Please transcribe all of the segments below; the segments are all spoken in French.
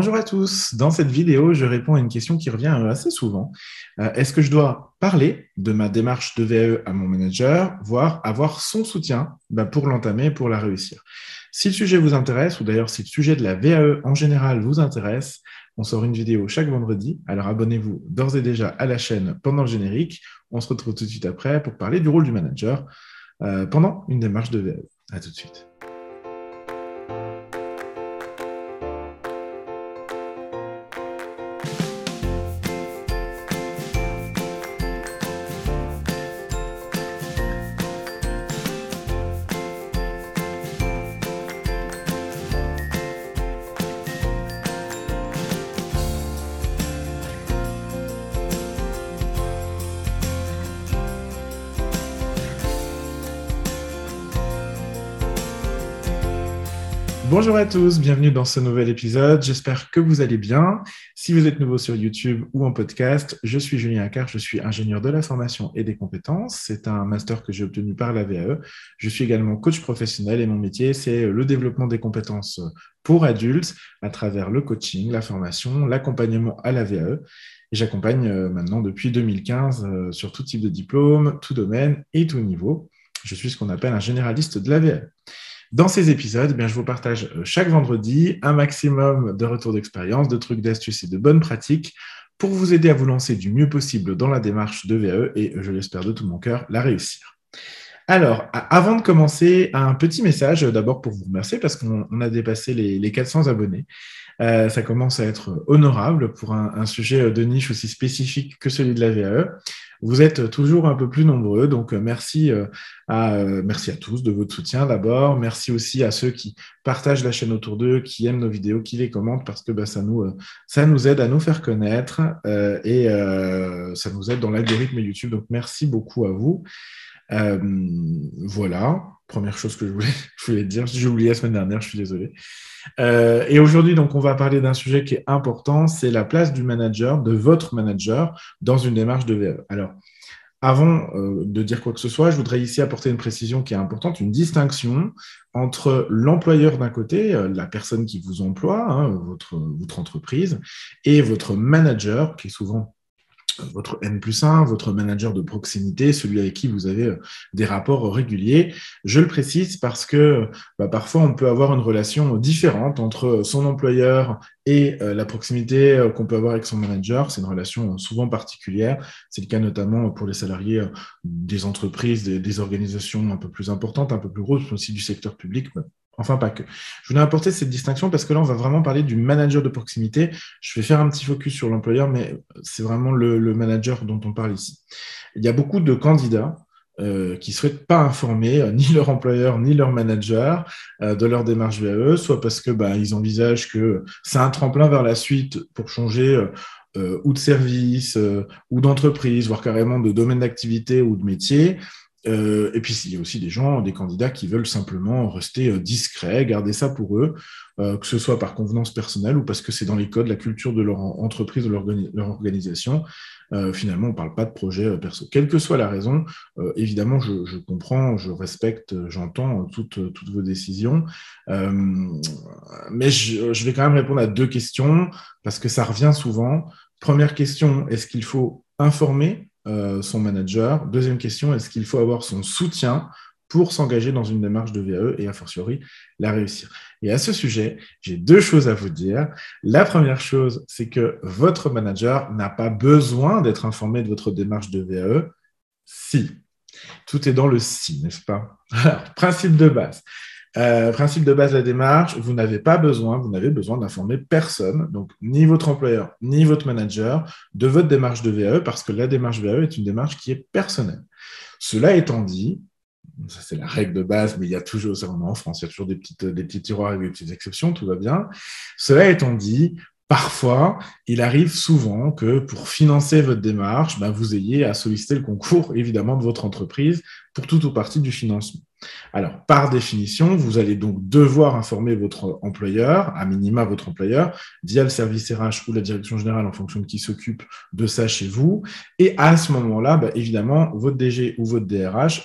Bonjour à tous. Dans cette vidéo, je réponds à une question qui revient assez souvent. Euh, est-ce que je dois parler de ma démarche de VAE à mon manager, voire avoir son soutien bah, pour l'entamer, pour la réussir? Si le sujet vous intéresse, ou d'ailleurs si le sujet de la VAE en général vous intéresse, on sort une vidéo chaque vendredi. Alors abonnez-vous d'ores et déjà à la chaîne pendant le générique. On se retrouve tout de suite après pour parler du rôle du manager euh, pendant une démarche de VAE. À tout de suite. Bonjour à tous, bienvenue dans ce nouvel épisode. J'espère que vous allez bien. Si vous êtes nouveau sur YouTube ou en podcast, je suis Julien Accard, je suis ingénieur de la formation et des compétences. C'est un master que j'ai obtenu par la VAE. Je suis également coach professionnel et mon métier, c'est le développement des compétences pour adultes à travers le coaching, la formation, l'accompagnement à la VAE. Et j'accompagne euh, maintenant depuis 2015 euh, sur tout type de diplôme, tout domaine et tout niveau. Je suis ce qu'on appelle un généraliste de la VAE. Dans ces épisodes, eh bien, je vous partage euh, chaque vendredi un maximum de retours d'expérience, de trucs, d'astuces et de bonnes pratiques pour vous aider à vous lancer du mieux possible dans la démarche de VAE et, je l'espère de tout mon cœur, la réussir. Alors, avant de commencer, un petit message d'abord pour vous remercier parce qu'on a dépassé les, 400 abonnés. Euh, ça commence à être honorable pour un, sujet de niche aussi spécifique que celui de la VAE. Vous êtes toujours un peu plus nombreux, donc euh, merci euh, à, euh, merci à tous de votre soutien d'abord. Merci aussi à ceux qui partagent la chaîne autour d'eux, qui aiment nos vidéos, qui les commentent parce que bah, ça, nous, ça nous aide à nous faire connaître et ça nous aide dans l'algorithme YouTube. Donc merci beaucoup à vous. voilà, première chose que je voulais, je voulais dire. J'ai oublié la semaine dernière, je suis désolé. Euh, et aujourd'hui, donc, on va parler d'un sujet qui est important, c'est la place du manager, de votre manager, dans une démarche de VE. Alors, avant euh, de dire quoi que ce soit, je voudrais ici apporter une précision qui est importante, une distinction entre l'employeur d'un côté, euh, la personne qui vous emploie, hein, votre, votre entreprise, et votre manager, qui est souvent votre N plus 1, votre manager de proximité, celui avec qui vous avez euh, des rapports réguliers. Je le précise parce que bah, parfois on peut avoir une relation différente entre son employeur et euh, la proximité euh, qu'on peut avoir avec son manager. C'est une relation souvent particulière. C'est le cas notamment pour les salariés des entreprises, des, des, organisations un peu plus importantes, un peu plus grosses, aussi du secteur public. Enfin, pas que. Je voulais apporter cette distinction parce que là, on va vraiment parler du manager de proximité. Je vais faire un petit focus sur l'employeur, mais c'est vraiment le, manager dont on parle ici. Il y a beaucoup de candidats euh, qui ne souhaitent pas informer euh, ni leur employeur ni leur manager euh, de leur démarche VAE, soit parce que bah, ils envisagent que c'est un tremplin vers la suite pour changer ou de service ou d'entreprise, voire carrément de domaine d'activité ou de métier, euh, et puis, il y a aussi des gens, des candidats qui veulent simplement rester euh, discrets, garder ça pour eux, euh, que ce soit par convenance personnelle ou parce que c'est dans les codes, la culture de leur entreprise, de leur, organisation. finalement, on ne parle pas de projet perso. Quelle que soit la raison, évidemment, je, comprends, je respecte, j'entends toutes, toutes vos décisions. mais je, je vais quand même répondre à deux questions parce que ça revient souvent. Première question, est-ce qu'il faut informer euh, son manager Deuxième question, est-ce qu'il faut avoir son soutien pour s'engager dans une démarche de VAE et a fortiori la réussir? Et à ce sujet, j'ai deux choses à vous dire. La première chose, c'est que votre manager n'a pas besoin d'être informé de votre démarche de VAE si. Tout est dans le si, n'est-ce pas? Alors, principe de base. Euh, principe de base de la démarche, vous n'avez pas besoin, vous n'avez besoin d'informer personne, donc ni votre employeur, ni votre manager, de votre démarche de VAE, parce que la démarche VAE est une démarche qui est personnelle. Cela étant dit, c'est la règle de base, mais il y a toujours, ça en France, il y a toujours des petites, petits tiroirs avec des petites exceptions, tout va bien. Cela étant dit, Parfois, il arrive souvent que pour financer votre démarche, ben, vous ayez à solliciter le concours, évidemment, de votre entreprise pour tout ou partie du financement. Alors, par définition, vous allez donc devoir informer votre employeur, à minima votre employeur, via le service RH ou la direction générale en fonction de qui s'occupe de ça chez vous. Et à ce moment-là, bah, évidemment, votre DG ou votre DRH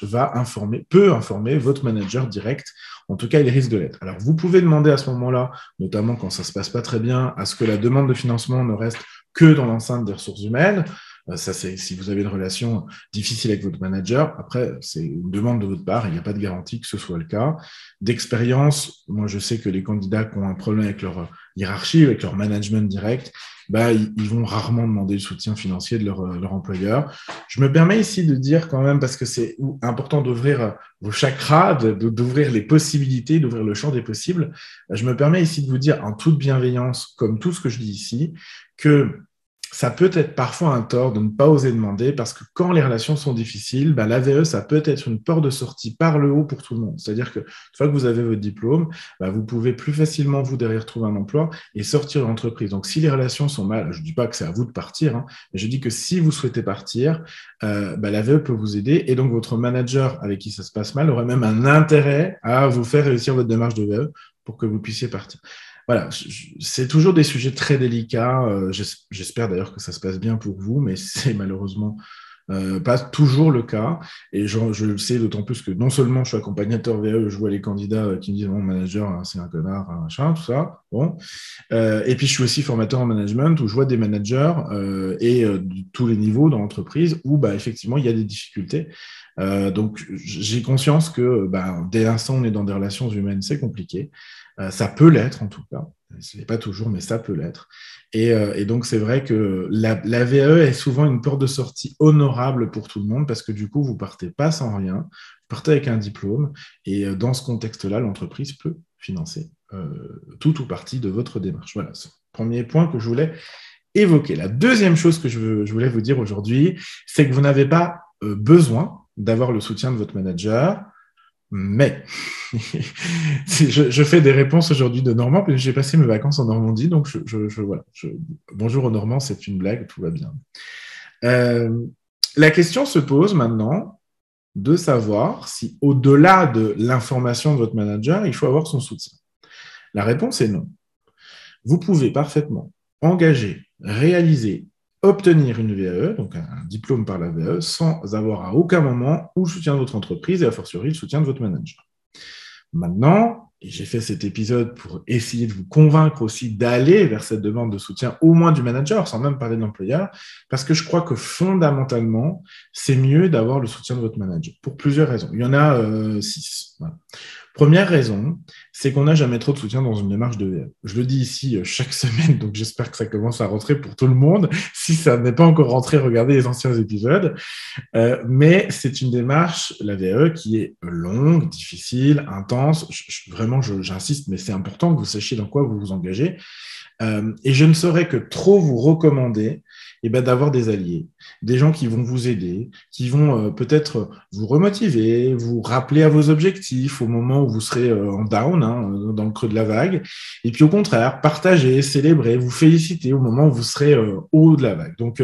peut informer votre manager direct. En tout cas, il risque de l'être. Alors, vous pouvez demander à ce moment-là, notamment quand ça se passe pas très bien, à ce que la demande de financement ne reste que dans l'enceinte des ressources humaines. Euh, ça, c'est si vous avez une relation difficile avec votre manager. Après, c'est une demande de votre part. Il n'y a pas de garantie que ce soit le cas. D'expérience, moi, je sais que les candidats qui ont un problème avec leur hiérarchie, avec leur management direct, bah, ils, vont rarement demander le soutien financier de leur, leur, employeur. Je me permets ici de dire quand même, parce que c'est important d'ouvrir vos chakras, d'ouvrir les possibilités, d'ouvrir le champ des possibles, je me permets ici de vous dire en toute bienveillance, comme tout ce que je dis ici, que ça peut être parfois un tort de ne pas oser demander parce que quand les relations sont difficiles, bah, l'AVE, ça peut être une porte de sortie par le haut pour tout le monde. C'est-à-dire que une fois que vous avez votre diplôme, bah, vous pouvez plus facilement, vous, derrière, trouver un emploi et sortir de l'entreprise. Donc, si les relations sont mal, je ne dis pas que c'est à vous de partir, hein, mais je dis que si vous souhaitez partir, euh, bah, l'AVE peut vous aider et donc votre manager avec qui ça se passe mal aurait même un intérêt à vous faire réussir votre démarche de VE pour que vous puissiez partir voilà, c'est toujours des sujets très délicats. Euh, j'espère d'ailleurs que ça se passe bien pour vous, mais c'est malheureusement euh, pas toujours le cas. Et je, le sais d'autant plus que non seulement je suis accompagnateur VE, je vois les candidats euh, qui me disent mon manager, hein, c'est un connard, machin, tout ça. Bon. Et puis je suis aussi formateur en management où je vois des managers et tous les niveaux dans l'entreprise où bah, effectivement il y a des difficultés. donc j'ai conscience que bah, dès l'instant on est dans des relations humaines, c'est compliqué. Euh, ça peut l'être en tout cas. Ce n'est pas toujours, mais ça peut l'être. Et, euh, donc, c'est vrai que la, VE est souvent une porte de sortie honorable pour tout le monde parce que du coup, vous partez pas sans rien, vous partez avec un diplôme. Et euh, dans ce contexte-là, l'entreprise peut financer tout ou partie de votre démarche. Voilà, c'est premier point que je voulais évoquer. La deuxième chose que je voulais vous dire aujourd'hui, c'est que vous n'avez pas besoin d'avoir le soutien de votre manager mais je, fais des réponses aujourd'hui de Normand, puis j'ai passé mes vacances en Normandie, donc bonjour aux Normands, c'est une blague, tout va bien. Euh, la question se pose maintenant de savoir si, au-delà de l'information de votre manager, il faut avoir son soutien. La réponse est non. Vous pouvez parfaitement engager, réaliser obtenir une VAE, donc un diplôme par la VAE, sans avoir à aucun moment ou le soutien de votre entreprise et a fortiori le soutien de votre manager. Maintenant, j'ai fait cet épisode pour essayer de vous convaincre aussi d'aller vers cette demande de soutien, au moins du manager, sans même parler de l'employeur, parce que je crois que fondamentalement, c'est mieux d'avoir le soutien de votre manager, pour plusieurs raisons. Il y en a euh, six. Première raison, c'est qu'on n'a jamais trop de soutien dans une démarche de VM. Je le dis ici euh, chaque semaine, donc j'espère que ça commence à rentrer pour tout le monde. Si ça n'est pas encore rentré, regardez les anciens épisodes. Euh, mais c'est une démarche, la VE, qui est longue, difficile, intense. vraiment, j'insiste, mais c'est important que vous sachiez dans quoi vous vous engagez. Euh, et je ne saurais que trop vous recommander eh ben, d'avoir des alliés, des gens qui vont vous aider, qui vont euh, peut-être vous remotiver, vous rappeler à vos objectifs au moment où vous serez euh, en down, hein, dans le creux de la vague, et puis au contraire, partager, célébrer, vous féliciter au moment où vous serez au haut de la vague. Donc,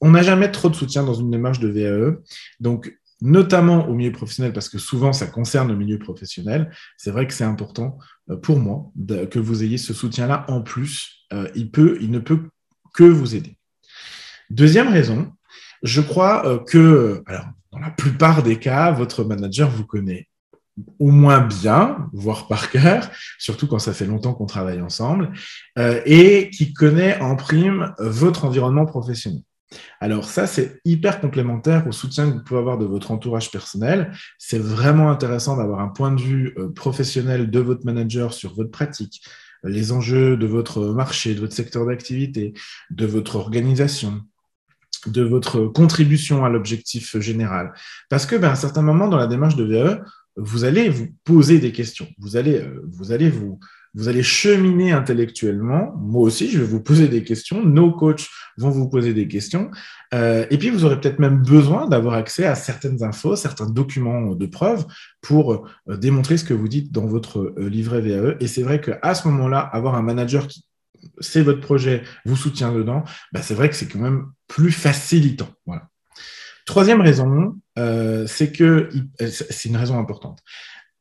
on n'a jamais trop de soutien dans une démarche de VAE. Donc, notamment au milieu professionnel, parce que souvent ça concerne le milieu professionnel, c'est vrai que c'est important euh, pour moi que vous ayez ce soutien-là en plus. Euh, il, peut, il ne peut que vous aider. Deuxième raison, je crois euh, que, alors, dans la plupart des cas, votre manager vous connaît au moins bien, voire par cœur, surtout quand ça fait longtemps qu'on travaille ensemble, et qui connaît en prime votre environnement professionnel. Alors ça, c'est hyper complémentaire au soutien que vous pouvez avoir de votre entourage personnel. C'est vraiment intéressant d'avoir un point de vue euh, professionnel de votre manager sur votre pratique, les enjeux de votre marché, de votre secteur d'activité, de votre organisation de votre contribution à l'objectif général. Parce que, ben, à un certain moment dans la démarche de VE, vous allez vous poser des questions. Vous allez, euh, vous allez vous, vous allez cheminer intellectuellement. Moi aussi, je vais vous poser des questions. Nos coachs vont vous poser des questions. Euh, et puis, vous aurez peut-être même besoin d'avoir accès à certaines infos, certains documents de preuve pour euh, démontrer ce que vous dites dans votre livret VAE. Et c'est vrai qu'à ce moment-là, avoir un manager qui c'est votre projet, vous soutient dedans, bah c'est vrai que c'est quand même plus facilitant. Voilà. Troisième raison, c'est que c'est une raison importante.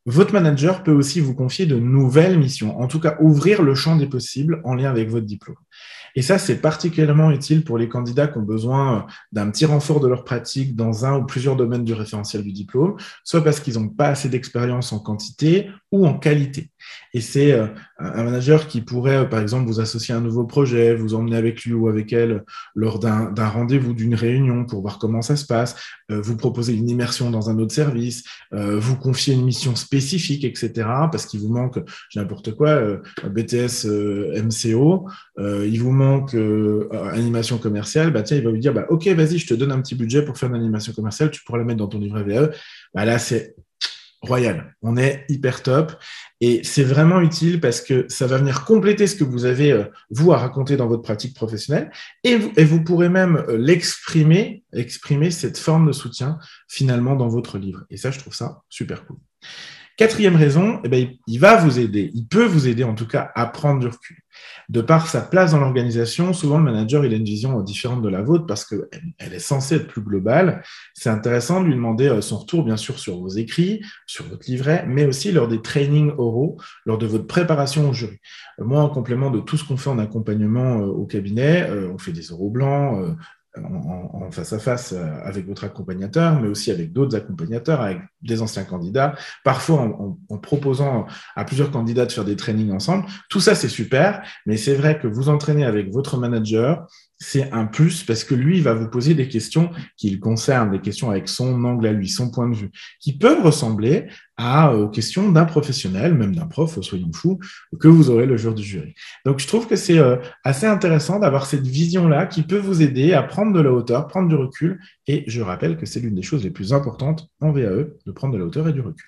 Votre manager peut aussi vous confier de nouvelles missions, en tout cas ouvrir le champ des possibles en lien avec votre diplôme. Et ça, c'est particulièrement utile pour les candidats qui ont besoin euh, d'un petit renfort de leur pratique dans un ou plusieurs domaines du référentiel du diplôme, soit parce qu'ils n'ont pas assez d'expérience en quantité ou en qualité. Et c'est euh, un manager qui pourrait, euh, par exemple, vous associer à un nouveau projet, vous emmener avec lui ou avec elle lors d'un rendez-vous, d'une réunion pour voir comment ça se passe, vous proposer une immersion dans un autre service, vous confier une mission spécifique, etc. Parce qu'il vous manque, n'importe quoi, BTS MCO, il vous manque que euh, animation commerciale, bah, tiens, il va vous dire, bah, OK, vas-y, je te donne un petit budget pour faire une animation commerciale, tu pourras la mettre dans ton livret VE. Bah, là, c'est royal. On est hyper top. Et c'est vraiment utile parce que ça va venir compléter ce que vous avez, euh, vous, à raconter dans votre pratique professionnelle. Et vous, pourrez même euh, l'exprimer, exprimer cette forme de soutien finalement dans votre livre. Et ça, je trouve ça super cool. Quatrième raison, eh ben, il va vous aider, il peut vous aider en tout cas à prendre du recul. De par sa place dans l'organisation, souvent le manager a une vision différente de la vôtre parce qu'elle elle est censée être plus globale. C'est intéressant de lui demander euh, son retour bien sûr sur vos écrits, sur votre livret, mais aussi lors des trainings oraux, lors de votre préparation au jury. Euh, moi, en complément de tout ce qu'on fait en accompagnement euh, au cabinet, on fait des oraux blancs, en, face à face euh, avec votre accompagnateur, mais aussi avec d'autres accompagnateurs, avec des anciens candidats, parfois en, en, proposant à plusieurs candidats de faire des trainings ensemble. Tout ça, c'est super, mais c'est vrai que vous entraînez avec votre manager, c'est un plus parce que lui, il va vous poser des questions qui le concernent, des questions avec son angle à lui, son point de vue, qui peuvent ressembler à, euh, aux questions d'un professionnel, même d'un prof, soyons fous, que vous aurez le jour du jury. Donc, je trouve que c'est euh, assez intéressant d'avoir cette vision-là qui peut vous aider à prendre de la hauteur, prendre du recul. Et je rappelle que c'est l'une des choses les plus importantes en VAE, de prendre de la hauteur et du recul.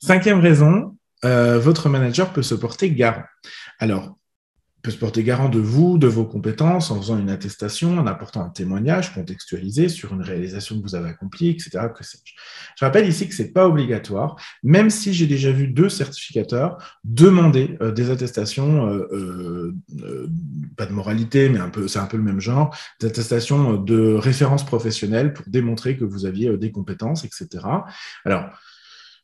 Cinquième raison, euh, votre manager peut se porter garant. Alors, peut se porter garant de vous, de vos compétences, en faisant une attestation, en apportant un témoignage contextualisé sur une réalisation que vous avez accomplie, etc. Que je. rappelle ici que c'est pas obligatoire, même si j'ai déjà vu deux certificateurs demander euh, des attestations, euh, euh, pas de moralité, mais un peu, c'est un peu le même genre, des attestations de référence professionnelle pour démontrer que vous aviez des compétences, etc. Alors,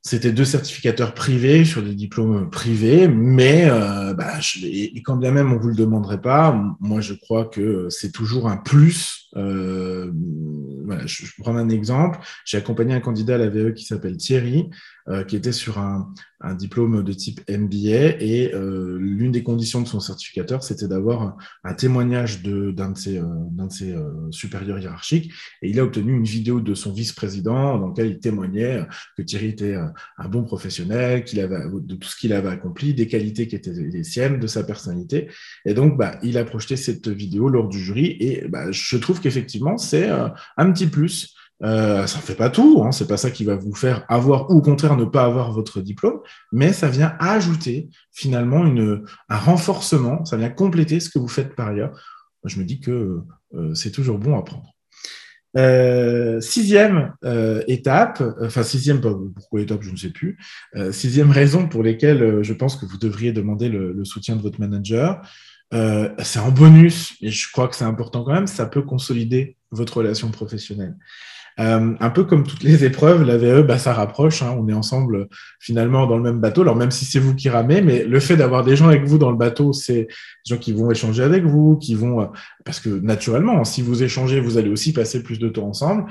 c'était deux certificateurs privés sur des diplômes privés, mais euh, et quand bien même on vous le demanderait pas, moi je crois que c'est toujours un plus. Euh, je, je prends un exemple. J'ai accompagné un candidat à la VE qui s'appelle Thierry, euh, qui était sur un, diplôme de type MBA et euh, l'une des conditions de son certificateur, c'était d'avoir un, témoignage d'un de, de, ses, de ses supérieurs hiérarchiques et il a obtenu une vidéo de son vice-président dans laquelle il témoignait que Thierry était un bon professionnel, qu'il avait de tout ce qu'il avait accompli, des qualités qui étaient les siennes, de sa personnalité. Et donc, bah, il a projeté cette vidéo lors du jury et bah, je trouve qu'effectivement, c'est un petit plus euh, ça ne fait pas tout, hein, c'est pas ça qui va vous faire avoir ou au contraire ne pas avoir votre diplôme, mais ça vient ajouter finalement un renforcement, ça vient compléter ce que vous faites par ailleurs. Je me dis que euh, c'est toujours bon à prendre. Euh, sixième euh, étape, enfin sixième, pourquoi étape, je ne sais plus. Euh, sixième raison pour lesquelles je pense que vous devriez demander le soutien de votre manager, c'est en bonus, et je crois que c'est important quand même, ça peut consolider votre relation professionnelle. Euh, un peu comme toutes les épreuves, la VE, bah, ça rapproche. Hein, on est ensemble finalement dans le même bateau. Alors même si c'est vous qui ramez, mais le fait d'avoir des gens avec vous dans le bateau, c'est des gens qui vont échanger avec vous, qui vont, euh, parce que naturellement, si vous échangez, vous allez aussi passer plus de temps ensemble.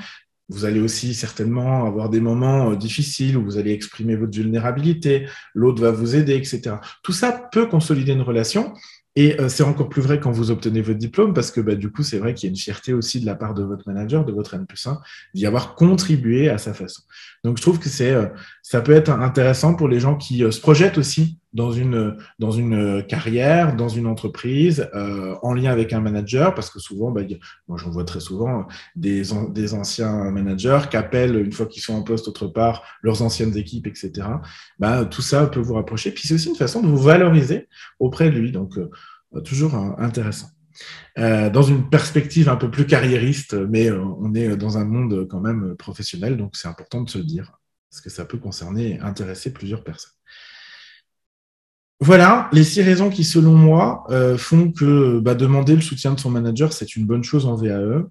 Vous allez aussi certainement avoir des moments euh, difficiles où vous allez exprimer votre vulnérabilité, l'autre va vous aider, etc. Tout ça peut consolider une relation. Et euh, c'est encore plus vrai quand vous obtenez votre diplôme, parce que bah, du coup, c'est vrai qu'il y a une fierté aussi de la part de votre manager, de votre N plus 1, d'y avoir contribué à sa façon. Donc, je trouve que c'est, euh, ça peut être intéressant pour les gens qui euh, se projettent aussi dans une, dans une carrière, dans une entreprise, euh, en lien avec un manager, parce que souvent, bah, moi j'en vois très souvent des, des anciens managers qui appellent, une fois qu'ils sont en poste autre part, leurs anciennes équipes, etc. Bah, tout ça peut vous rapprocher. Puis c'est aussi une façon de vous valoriser auprès de lui, donc euh, toujours intéressant. Euh, dans une perspective un peu plus carriériste, mais euh, on est dans un monde quand même professionnel, donc c'est important de se dire, parce que ça peut concerner et intéresser plusieurs personnes. Voilà les six raisons qui, selon moi, euh, font que bah, demander le soutien de son manager, c'est une bonne chose en VAE.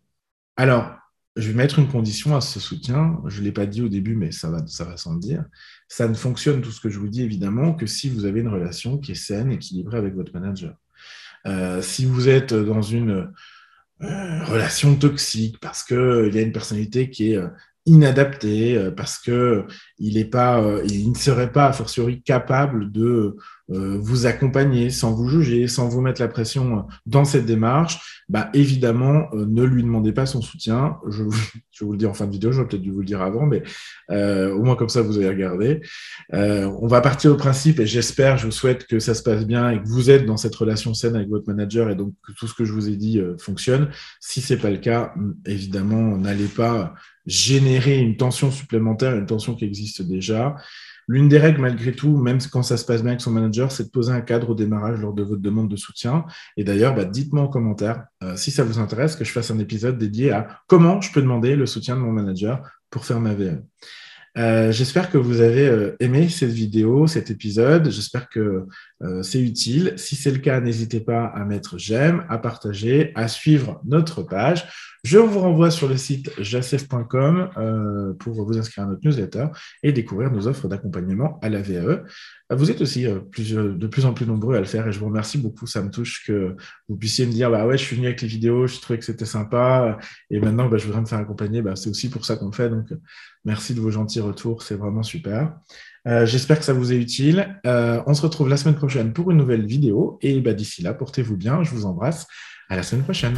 Alors, je vais mettre une condition à ce soutien. Je ne l'ai pas dit au début, mais ça va, ça sans dire. Ça ne fonctionne, tout ce que je vous dis, évidemment, que si vous avez une relation qui est saine, équilibrée avec votre manager. Euh, si vous êtes dans une euh, relation toxique parce qu'il y a une personnalité qui est inadapté euh, parce que il est pas, euh, il ne serait pas a fortiori capable de vous accompagner sans vous juger, sans vous mettre la pression dans cette démarche. Bah évidemment, ne lui demandez pas son soutien. Je, vous le dis en fin de vidéo, j'aurais peut-être dû vous le dire avant, mais au moins comme ça vous avez regardé. on va partir au principe et j'espère, je vous souhaite que ça se passe bien et que vous êtes dans cette relation saine avec votre manager et donc que tout ce que je vous ai dit fonctionne. Si c'est pas le cas, évidemment, n'allez pas générer une tension supplémentaire, une tension qui existe déjà. L'une des règles, malgré tout, même quand ça se passe bien avec son manager, c'est de poser un cadre au démarrage lors de votre demande de soutien. Et d'ailleurs, bah, dites-moi en commentaire euh, si ça vous intéresse que je fasse un épisode dédié à comment je peux demander le soutien de mon manager pour faire ma VE. Euh, j'espère que vous avez euh, aimé cette vidéo, cet épisode. J'espère que c'est utile. Si c'est le cas, n'hésitez pas à mettre j'aime, à partager, à suivre notre page. Je vous renvoie sur le site jacef.com euh, pour vous inscrire à notre newsletter et découvrir nos offres d'accompagnement à la VAE. Vous êtes aussi euh, de plus en plus nombreux à le faire et je vous remercie beaucoup. Ça me touche que vous puissiez me dire bah ouais, je suis venu avec les vidéos, je trouvais que c'était sympa et maintenant bah, je voudrais me faire accompagner. Bah, c'est aussi pour ça qu'on le fait. Donc merci de vos gentils retours, c'est vraiment super. Euh, j'espère que ça vous est utile. on se retrouve la semaine prochaine pour une nouvelle vidéo et bah, d'ici là, portez-vous bien. Je vous embrasse. À la semaine prochaine.